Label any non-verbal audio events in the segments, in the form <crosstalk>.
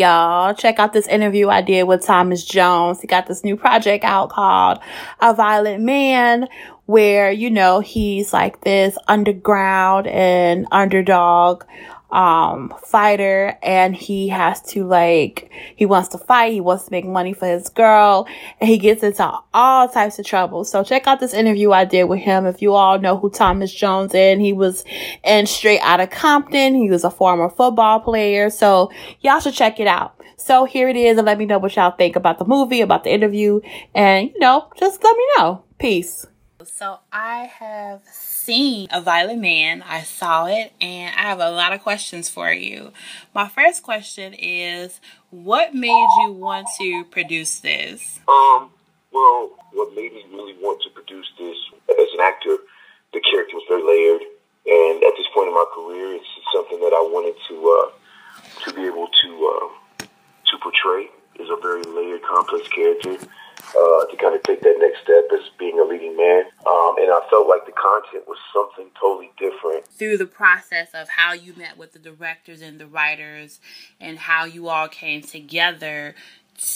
Y'all, check out this interview I did with Thomas Jones. He got this new project out called A Violent Man, where, you know, he's like this underground and underdog um fighter and he has to like he wants to fight he wants to make money for his girl and he gets into all types of trouble. So check out this interview i did with him. If you all know who thomas jones is he was in straight out of compton. He was a former football player. So y'all should check it out. So here it is and let me know what y'all think about the movie about the interview and you know just let me know. Peace. So i have seen A Violent Man. I saw it and I have a lot of questions for you. My first question is what made you want to produce this? Um, well, what made me really want to produce this as an actor, the character was very layered. And at this point in my career, it's something that I wanted to uh, to be able to uh, to portray. Is a very layered, complex character uh, to kind of take that next step as being a leading man. Um, and I felt like content was something totally different. Through the process of how you met with the directors and the writers and how you all came together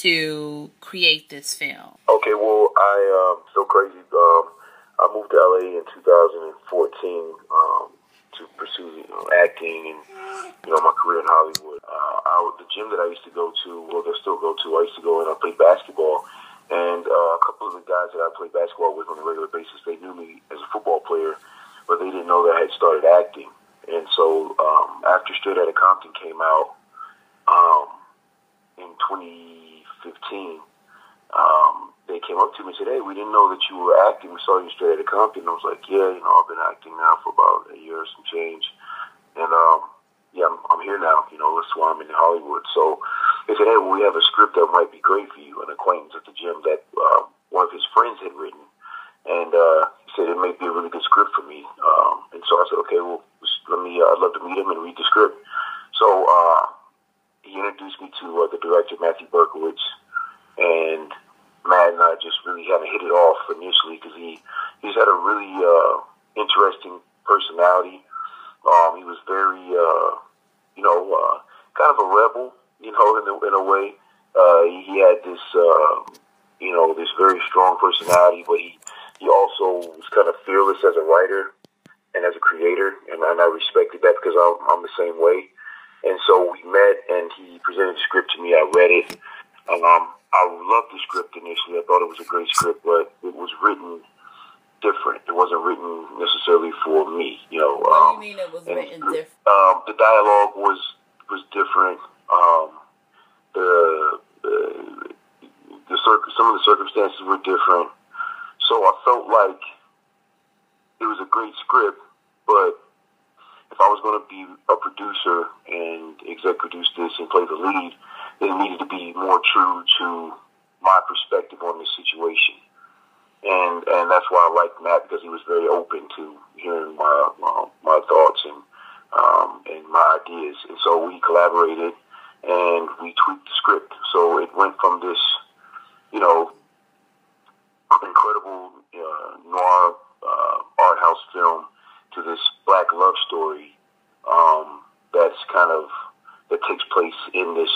to create this film. Okay, well, I um, so crazy. Um, I moved to LA in 2014 um, to pursue you know, acting and you know my career in Hollywood. Uh, I, the gym that I used to go to, well, they still go to. I used to go and I played basketball and uh, a couple of the guys that I played basketball with on a regular basis, they knew me as a football player, but they didn't know that I had started acting. And so um, after Straight Outta Compton came out um, in 2015, um, they came up to me and said, "Hey, we didn't know that you were acting. We saw you Straight Outta Compton." And I was like, "Yeah, you know, I've been acting now for about a year or some change." And um, yeah, I'm, I'm here now. You know, that's why I'm in Hollywood. So they said, hey, well, we have a script that might be great for you. An acquaintance at the gym that uh, one of his friends had written. And uh, he said it may be a really good script for me. Um, and so I said, okay, well, let me, uh, I'd love to meet him and read the script. So uh, he introduced me to uh, the director, Matthew Berkowitz. And Matt and I just really had to hit it off initially because he, he's had a really uh, interesting personality. Um, he was very, uh, you know, uh, kind of a rebel you know, in a, in a way. Uh, he had this, uh, you know, this very strong personality, but he, he also was kind of fearless as a writer and as a creator, and, and I respected that because I'm, I'm the same way. And so we met, and he presented the script to me. I read it. and Um, I loved the script initially. I thought it was a great script, but it was written different. It wasn't written necessarily for me. You know. What um, do you mean it was written different? Um, the dialogue was was different. Um, the, the, the some of the circumstances were different. So I felt like it was a great script, but if I was going to be a producer and exec produce this and play the lead, then it needed to be more true to my perspective on the situation. And and that's why I liked Matt because he was very open to hearing my my, my thoughts and um, and my ideas. And so we collaborated and we tweaked the script. So it went from this, you know, incredible uh, noir uh, art house film to this black love story um, that's kind of that takes place in this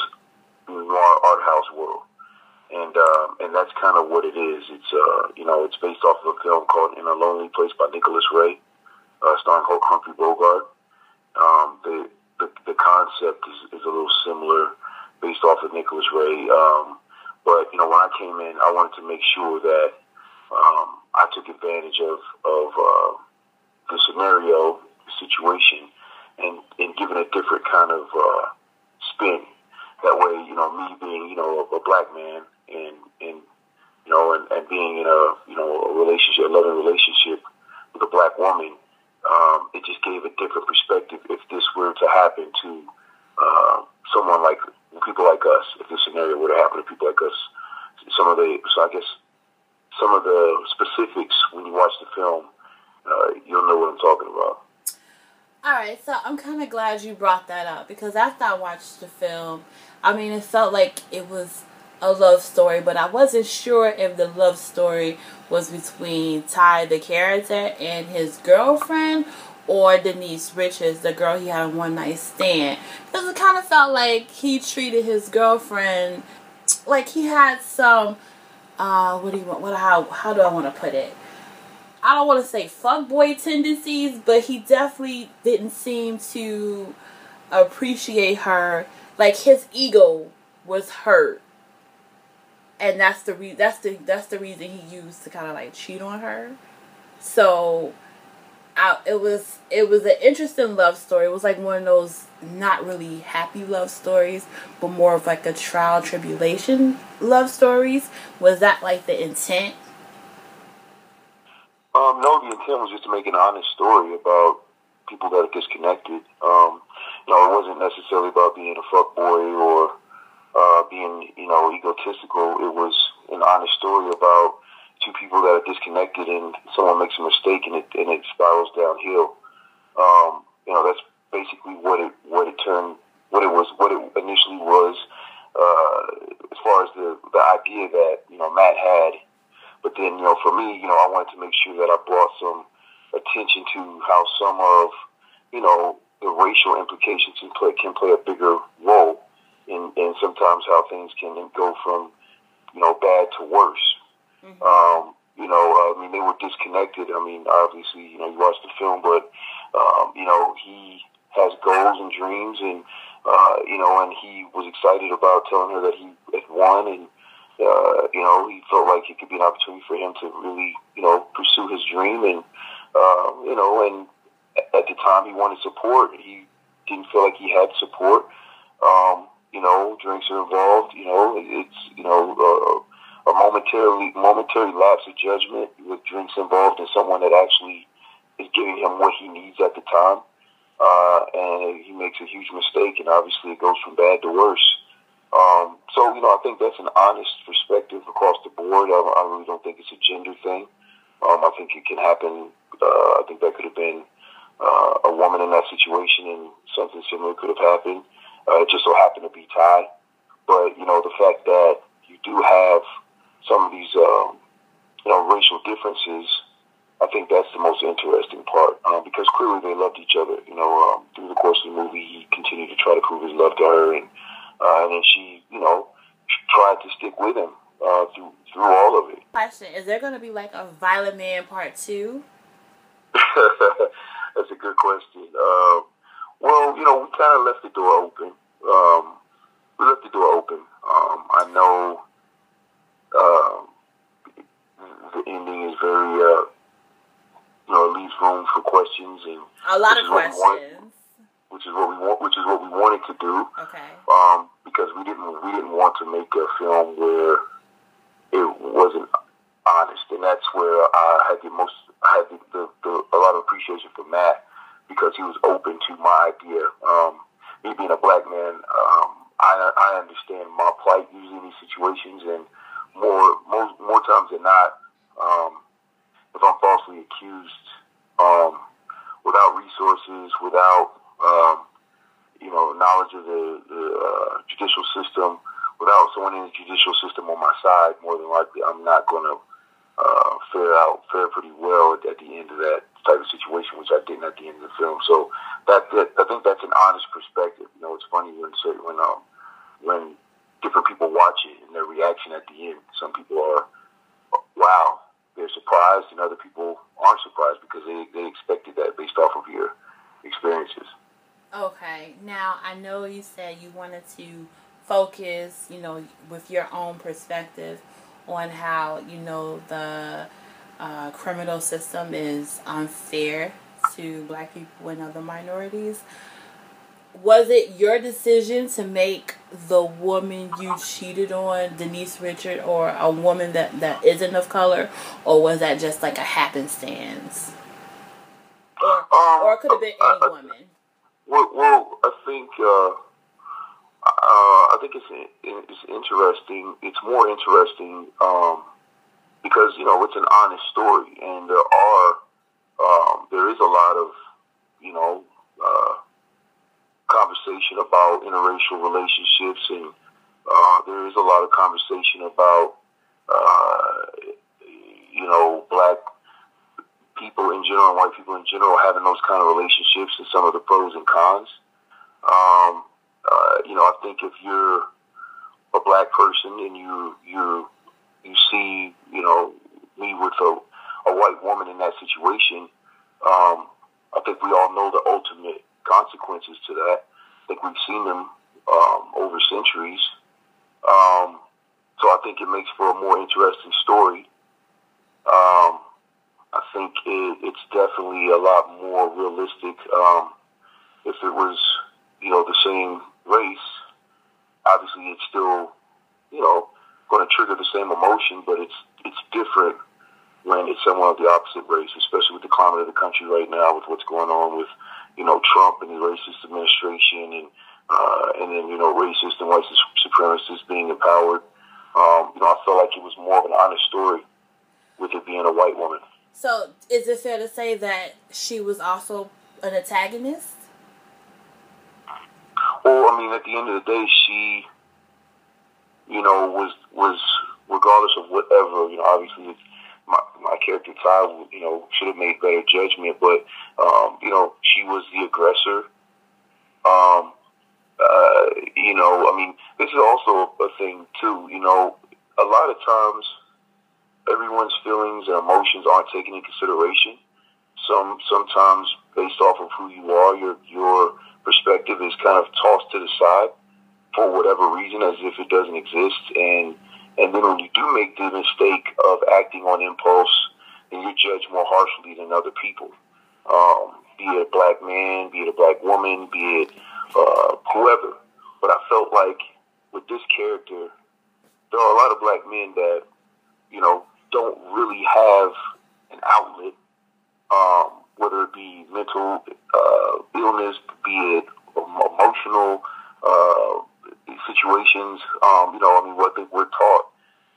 noir art house world. And uh, and that's kind of what it is. It's uh, you know it's based off of a film called In a Lonely Place by Nicholas Ray, uh, starring Humphrey Bogart. Um, the the, the concept is, is a little similar based off of Nicholas Ray. Um, but, you know, when I came in, I wanted to make sure that um, I took advantage of, of uh, the scenario, the situation, and, and give it a different kind of uh, spin. That way, you know, me being, you know, a, a black man and, and you know, and, and being in a, you know, a relationship, a loving relationship with a black woman, um, it just gave a different perspective if this were to happen to uh, someone like people like us, if this scenario were to happen to people like us, some of the, so I guess some of the specifics when you watch the film, uh, you'll know what I'm talking about. All right, so I'm kind of glad you brought that up because after I watched the film, I mean, it felt like it was a love story, but I wasn't sure if the love story was between Ty, the character, and his girlfriend, or Denise Richards, the girl he had a one night stand. Because it kind of felt like he treated his girlfriend like he had some. Uh, what do you want? What how how do I want to put it? I don't want to say fuckboy tendencies, but he definitely didn't seem to appreciate her. Like his ego was hurt, and that's the re- that's the that's the reason he used to kind of like cheat on her. So, I, it was it was an interesting love story. It was like one of those not really happy love stories, but more of like a trial tribulation love stories. Was that like the intent? Um, no, the intent was just to make an honest story about people that are disconnected. Um, you know, it wasn't necessarily about being a fuck boy or uh, being, you know, egotistical. It was an honest story about two people that are disconnected and someone makes a mistake and it, and it spirals downhill. Um, you know, that's basically what it, what it turned, what it was, what it initially was, uh, as far as the, the idea that, you know, Matt had but then, you know, for me, you know, I wanted to make sure that I brought some attention to how some of, you know, the racial implications can play, can play a bigger role in, in sometimes how things can go from, you know, bad to worse. Mm-hmm. Um, you know, uh, I mean, they were disconnected. I mean, obviously, you know, you watched the film, but, um, you know, he has goals and dreams and, uh, you know, and he was excited about telling her that he had won and, uh, you know, he felt like it could be an opportunity for him to really, you know, pursue his dream. And, uh, you know, and at the time he wanted support. He didn't feel like he had support. Um, you know, drinks are involved. You know, it's, you know, uh, a momentarily, momentary lapse of judgment with drinks involved and someone that actually is giving him what he needs at the time. Uh, and he makes a huge mistake, and obviously it goes from bad to worse. Um, so, you know, I think that's an honest perspective across the board. I, I really don't think it's a gender thing. Um, I think it can happen. Uh, I think that could have been uh, a woman in that situation and something similar could have happened. Uh, it just so happened to be Ty. But, you know, the fact that you do have some of these, um, you know, racial differences, I think that's the most interesting part um, because clearly they loved each other. You know, um, through the course of the movie, he continued to try to prove his love to her and uh, and then she, you know, tried to stick with him uh, through through all of it. Question: Is there going to be like a Violent Man Part Two? <laughs> That's a good question. Um, well, you know, we kind of left the door open. Um, we left the door open. Um, I know um, the ending is very, uh, you know, it leaves room for questions and a lot of questions which is what we want, which is what we wanted to do. Okay. Um, because we didn't we didn't want to make a film where it wasn't honest, and that's where I had the most I had the, the, the a lot of appreciation for Matt because he was open to my idea. Um, me being a black man, um, I I understand my plight usually in these situations, and more more more times than not, um, if I'm falsely accused, um, without resources, without um, you know, knowledge of the, the uh, judicial system. Without someone in the judicial system on my side, more than likely, I'm not going to uh, fare out fare pretty well at the end of that type of situation, which I didn't at the end of the film. So that, that I think that's an honest perspective. You know, it's funny when certain when um, when different people watch it and their reaction at the end. Some people are, wow, they're surprised, and other people aren't surprised because they they expected that based off of your experiences. Okay. Now, I know you said you wanted to focus, you know, with your own perspective on how, you know, the uh, criminal system is unfair to black people and other minorities. Was it your decision to make the woman you cheated on Denise Richard or a woman that, that isn't of color, or was that just like a happenstance? Or, um, or it could have been any woman. Well, well I think uh, Uh, I think it's it's interesting. It's more interesting um, because you know it's an honest story, and there are um, there is a lot of you know uh, conversation about interracial relationships, and uh, there is a lot of conversation about uh, you know black people in general and white people in general having those kind of relationships and some of the pros and cons. Um, uh, you know, I think if you're a black person and you you you see, you know, me with a, a white woman in that situation, um, I think we all know the ultimate consequences to that. I think we've seen them um, over centuries. Um, so I think it makes for a more interesting story. Um, I think it, it's definitely a lot more realistic. Um, if it was, you know, the same race, obviously it's still, you know, going to trigger the same emotion, but it's it's different when it's someone of the opposite race, especially with the climate of the country right now, with what's going on with, you know, Trump and the racist administration, and uh, and then you know, racist and white supremacists being empowered. Um, you know, I felt like it was more of an honest story with it being a white woman. So, is it fair to say that she was also an antagonist? Well, I mean, at the end of the day, she, you know, was was regardless of whatever. You know, obviously, my my character Ty, you know, should have made better judgment, but um, you know, she was the aggressor. Um, uh, you know, I mean, this is also a thing too. You know, a lot of times, everyone's feelings and emotions aren't taken in consideration. Some sometimes based off of who you are, your your perspective is kind of tossed to the side for whatever reason, as if it doesn't exist. And and then when you do make the mistake of acting on impulse, then you're judged more harshly than other people. Um, be it a black man, be it a black woman, be it uh, whoever. But I felt like with this character, there are a lot of black men that, you know, don't really have an outlet um, whether it be mental uh, illness, be it emotional uh, situations. Um, you know, I mean, what they were taught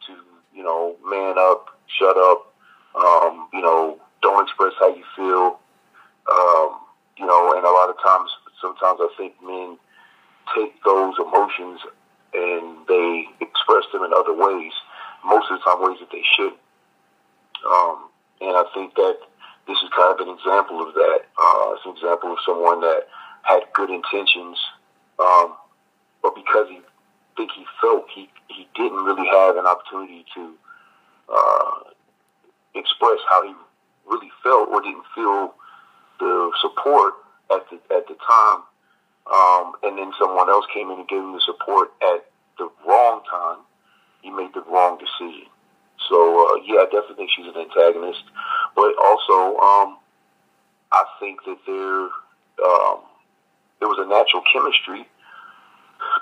to, you know, man up, shut up, um, you know, don't express how you feel. Um, you know, and a lot of times, sometimes I think men take those emotions and they express them in other ways. Most of the time, ways that they should. Um, and I think that this is kind of an example of that. Uh, it's an example of someone that had good intentions, um, but because he think he felt he he didn't really have an opportunity to uh, express how he really felt or didn't feel the support at the at the time, um, and then someone else came in and gave him the support at the wrong time. He made the wrong decision. So uh, yeah, I definitely think she's an antagonist, but also um, I think that there um, there was a natural chemistry.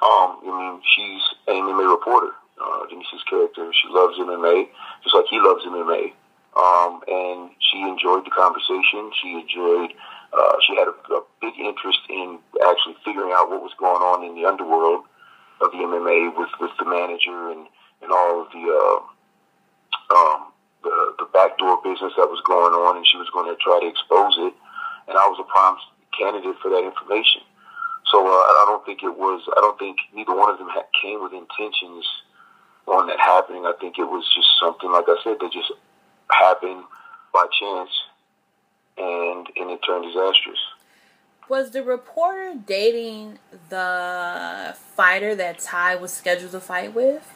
Um, I mean, she's an MMA reporter. Uh, Denise's character, she loves MMA just like he loves MMA, um, and she enjoyed the conversation. She enjoyed. Uh, she had a, a big interest in actually figuring out what was going on in the underworld of the MMA with with the manager and and all of the. Uh, um, the, the backdoor business that was going on, and she was going to try to expose it. And I was a prime candidate for that information. So uh, I don't think it was. I don't think neither one of them ha- came with intentions on that happening. I think it was just something, like I said, that just happened by chance, and and it turned disastrous. Was the reporter dating the fighter that Ty was scheduled to fight with?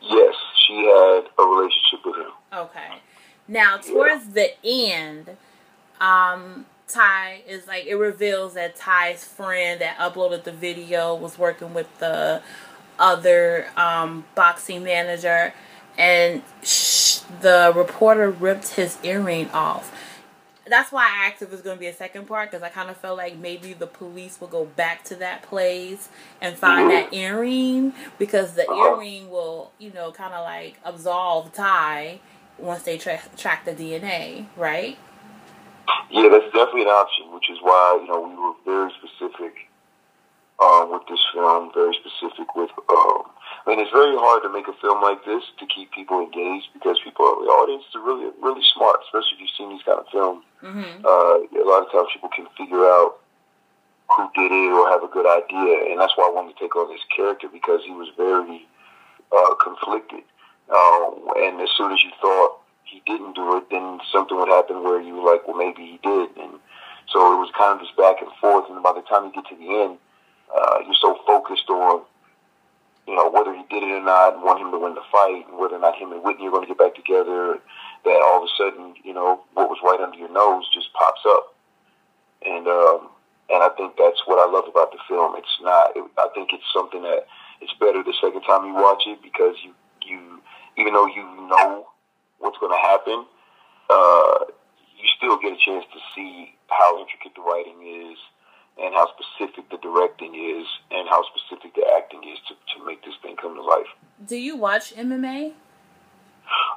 Yes, she had a relationship with him. Okay. Now, towards yeah. the end, um, Ty is like it reveals that Ty's friend that uploaded the video was working with the other um, boxing manager, and sh- the reporter ripped his earring off. That's why I asked if it was going to be a second part because I kind of felt like maybe the police will go back to that place and find that earring because the earring will, you know, kind of like absolve Ty once they tra- track the DNA, right? Yeah, that's definitely an option, which is why you know we were very specific um, with this film, very specific with. Um, I mean, it's very hard to make a film like this to keep people engaged because people, the audience, are really, really smart. Especially if you've seen these kind of films. Mm-hmm. Uh, a lot of times, people can figure out who did it or have a good idea, and that's why I wanted to take on this character because he was very uh, conflicted. Uh, and as soon as you thought he didn't do it, then something would happen where you were like, well, maybe he did, and so it was kind of this back and forth. And by the time you get to the end, uh, you're so focused on, you know, whether he did it or not, and want him to win the fight, and whether or not him and Whitney are going to get back together. That all of a sudden, you know, what was right under your nose just pops up, and um, and I think that's what I love about the film. It's not. It, I think it's something that it's better the second time you watch it because you you even though you know what's going to happen, uh, you still get a chance to see how intricate the writing is and how specific the directing is and how specific the acting is to, to make this thing come to life. Do you watch MMA?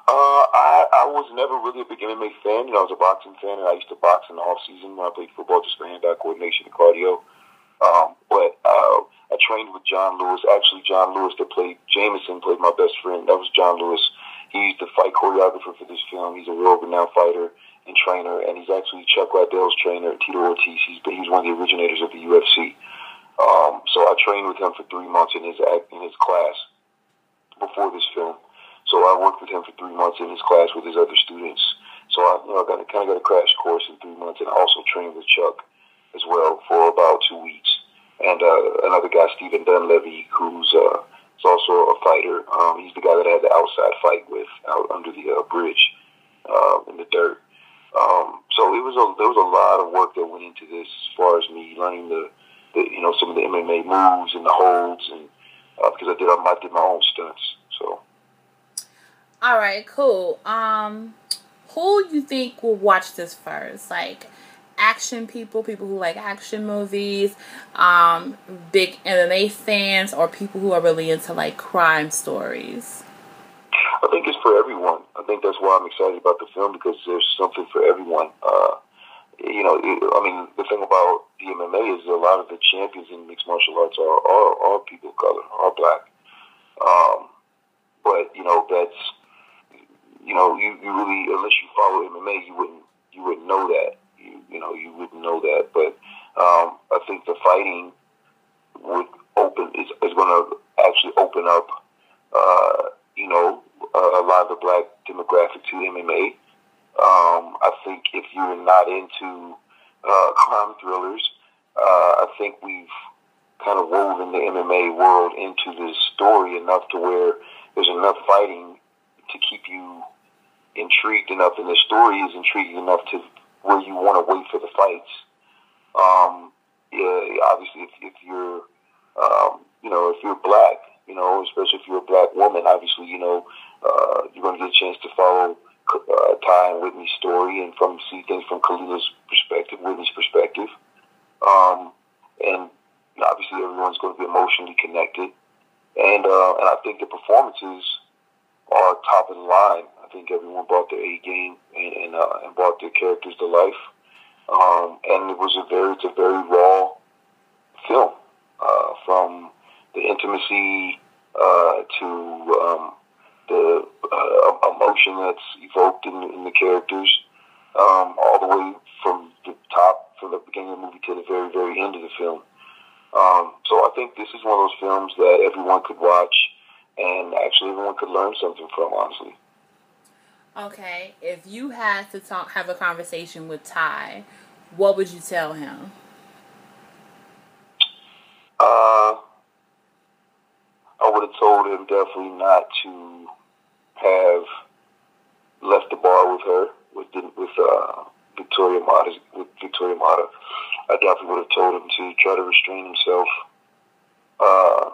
Uh, I, I was never really a big MMA fan. You know, I was a boxing fan, and I used to box in the off season when I played football, just for hand-eye coordination and cardio. Um, but uh, I trained with John Lewis. Actually, John Lewis that played Jameson played my best friend. That was John Lewis. He's the fight choreographer for this film. He's a world-renowned fighter and trainer, and he's actually Chuck Liddell's trainer, Tito Ortiz. He's, he's one of the originators of the UFC. Um, so I trained with him for three months in his in his class before this film. So I worked with him for three months in his class with his other students. So I, you know, got kind of got a crash course in three months, and I also trained with Chuck as well for about two weeks. And uh, another guy, Stephen Dunleavy, who's uh, is also a fighter. Um, he's the guy that I had the outside fight with out under the uh, bridge uh, in the dirt. Um, so it was a there was a lot of work that went into this as far as me learning the, the you know some of the MMA moves and the holds and uh, because I did I did my own stunts. So. All right, cool. Um, who you think will watch this first? Like action people, people who like action movies, um, big MMA fans, or people who are really into like crime stories? I think it's for everyone. I think that's why I'm excited about the film because there's something for everyone. Uh, you know, it, I mean, the thing about the MMA is a lot of the champions in mixed martial arts are are, are people of color, are black. Um, but you know, that's you know, you, you really unless you follow MMA, you wouldn't you wouldn't know that. You you know, you wouldn't know that. But um, I think the fighting would open is is going to actually open up. Uh, you know, a lot of the black demographic to MMA. Um, I think if you're not into uh, crime thrillers, uh, I think we've kind of woven the MMA world into this story enough to where there's enough fighting to keep you intrigued enough, and the story is intriguing enough to where you want to wait for the fights. Um, yeah, obviously, if, if you're, um, you know, if you're black, you know, especially if you're a black woman, obviously, you know, uh, you're going to get a chance to follow uh, Ty and Whitney's story and from see things from Khalilah's perspective, Whitney's perspective. Um, and obviously, everyone's going to be emotionally connected. And uh, and I think the performances are top of the line. I think everyone brought their A game and and, uh, and brought their characters to life. Um, and it was a very it's a very raw film uh, from the intimacy uh, to um, the uh, emotion that's evoked in, in the characters, um, all the way from the top, from the beginning of the movie to the very, very end of the film. Um, so I think this is one of those films that everyone could watch and actually everyone could learn something from, honestly. Okay, if you had to talk, have a conversation with Ty, what would you tell him? Uh, I would have told him definitely not to have left the bar with her with with uh, Victoria Motta. With Victoria Motta, I definitely would have told him to try to restrain himself uh,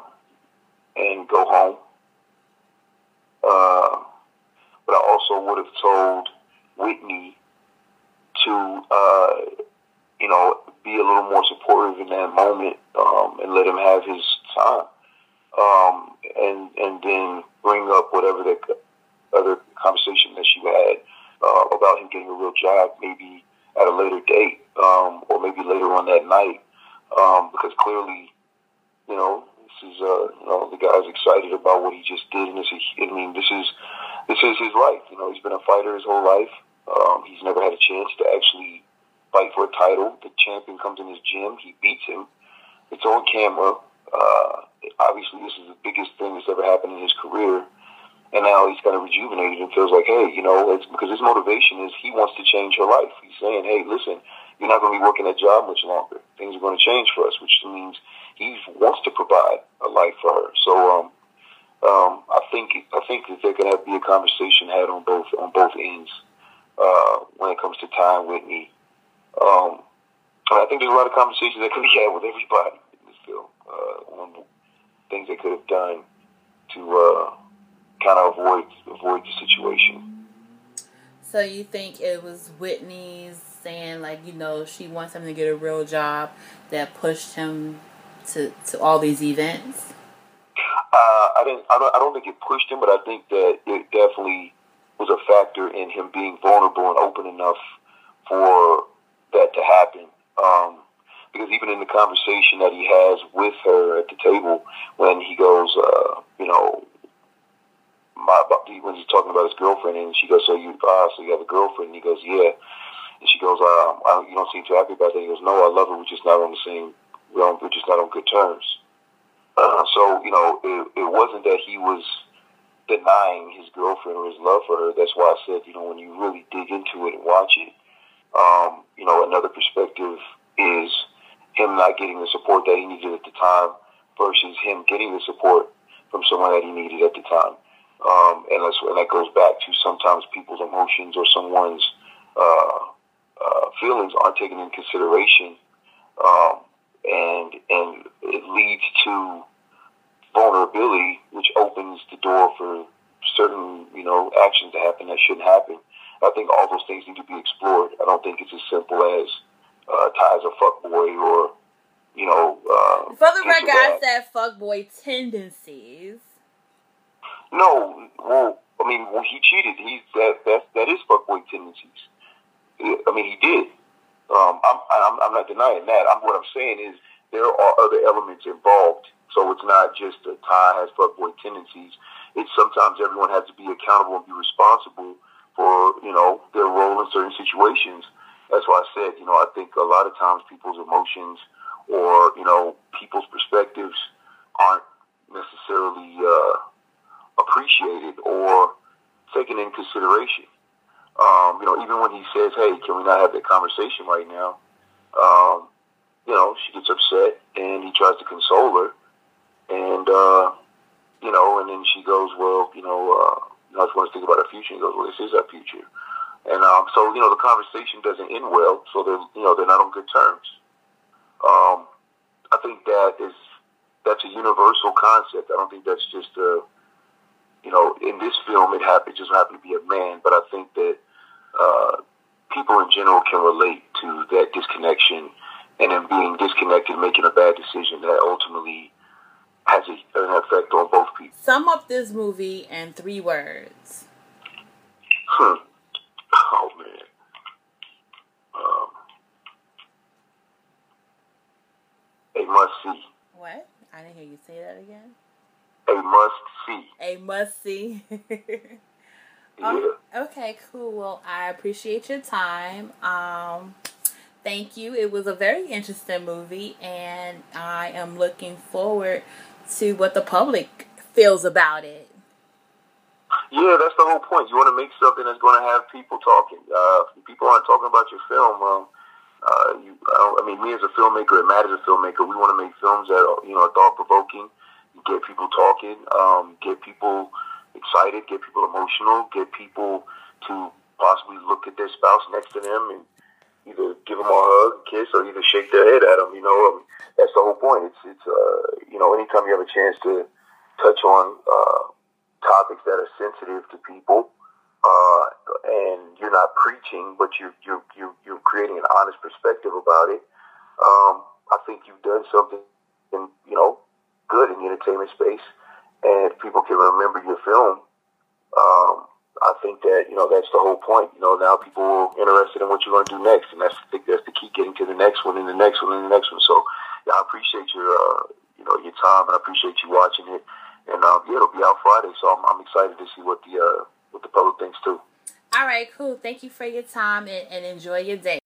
and go home. Uh, but I also would have told Whitney to, uh, you know, be a little more supportive in that moment um, and let him have his time. Um, and and then bring up whatever the other conversation that she had uh, about him getting a real job, maybe at a later date um, or maybe later on that night, um, because clearly you know, this is uh, you know, the guy's excited about what he just did, and this is, I mean, this is this is his life. You know, he's been a fighter his whole life. Um, he's never had a chance to actually fight for a title. The champion comes in his gym, he beats him. It's on camera. Uh, obviously, this is the biggest thing that's ever happened in his career. And now he's kind of rejuvenated and feels like, hey, you know, it's because his motivation is he wants to change her life. He's saying, hey, listen, you're not going to be working that job much longer. Things are going to change for us, which means he wants to provide a life for her. So, um, um, I think I think that there can have be a conversation had on both on both ends uh, when it comes to Ty and Whitney. Um, I think there's a lot of conversations that could be had with everybody in this film uh, on things they could have done to uh, kind of avoid avoid the situation. So you think it was Whitney's saying like you know she wants him to get a real job that pushed him to to all these events? Uh, I didn't. I don't, I don't think it pushed him, but I think that it definitely was a factor in him being vulnerable and open enough for that to happen. Um, because even in the conversation that he has with her at the table, when he goes, uh, you know, my, when he's talking about his girlfriend, and she goes, "So you, uh, so you have a girlfriend?" And he goes, "Yeah." And she goes, uh, I, "You don't seem too happy about that." He goes, "No, I love her. We're just not on the same. We're, on, we're just not on good terms." Uh, so you know, it, it wasn't that he was denying his girlfriend or his love for her. That's why I said, you know, when you really dig into it and watch it, um, you know, another perspective is him not getting the support that he needed at the time versus him getting the support from someone that he needed at the time. Um, and, that's, and that goes back to sometimes people's emotions or someone's uh, uh, feelings aren't taken in consideration, um, and and it leads to vulnerability, which opens the door for certain you know actions to happen that shouldn't happen. I think all those things need to be explored. I don't think it's as simple as uh, Ty's a fuckboy or, you know. Uh, For the record, I said fuckboy tendencies. No, well, I mean, when he cheated, he that that that is fuckboy tendencies. I mean, he did. Um, I'm, I'm I'm not denying that. I'm what I'm saying is there are other elements involved. So it's not just a Ty has fuckboy tendencies. It's sometimes everyone has to be accountable and be responsible for you know their role in certain situations. That's why I said you know I think a lot of times people's emotions or you know people's perspectives aren't necessarily uh, appreciated or taken in consideration. Um, you know, even when he says, "Hey, can we not have that conversation right now?" Um, you know, she gets upset, and he tries to console her, and uh, you know, and then she goes, "Well, you know." Uh, I just want to think about our future. He goes, well, this is our future. And um, so, you know, the conversation doesn't end well, so they're, you know, they're not on good terms. Um, I think that is, that's a universal concept. I don't think that's just a, you know, in this film, it happened, it just happened to be a man, but I think that uh, people in general can relate to that disconnection and then being disconnected, making a bad decision that ultimately has a, an effect on both people. Sum up this movie in three words. Hmm. Oh man. Um, a must see. What? I didn't hear you say that again. A must see. A must see. <laughs> yeah. okay, cool. Well, I appreciate your time. Um, thank you. It was a very interesting movie, and I am looking forward to what the public feels about it. Yeah, that's the whole point. You want to make something that's going to have people talking. Uh, people aren't talking about your film. Um, uh, you, I, I mean, me as a filmmaker, and Matt as a filmmaker, we want to make films that are, you know, are thought provoking, get people talking, um, get people excited, get people emotional, get people to possibly look at their spouse next to them and either give them a hug, kiss, or either shake their head at them. You know, um, that's the whole point. It's it's uh, you know, anytime you have a chance to touch on uh, topics that are sensitive to people, uh, and you're not preaching, but you you you you're creating an honest perspective about it. Um, I think you've done something, in, you know, good in the entertainment space, and if people can remember your film. Um, I think that you know that's the whole point. You know, now people are interested in what you're going to do next, and that's think that's the key. Getting to the next one, and the next one, and the next one. So, yeah, I appreciate your uh, you know your time, and I appreciate you watching it. And um, yeah, it'll be out Friday, so I'm, I'm excited to see what the uh, what the public thinks too. All right, cool. Thank you for your time and, and enjoy your day.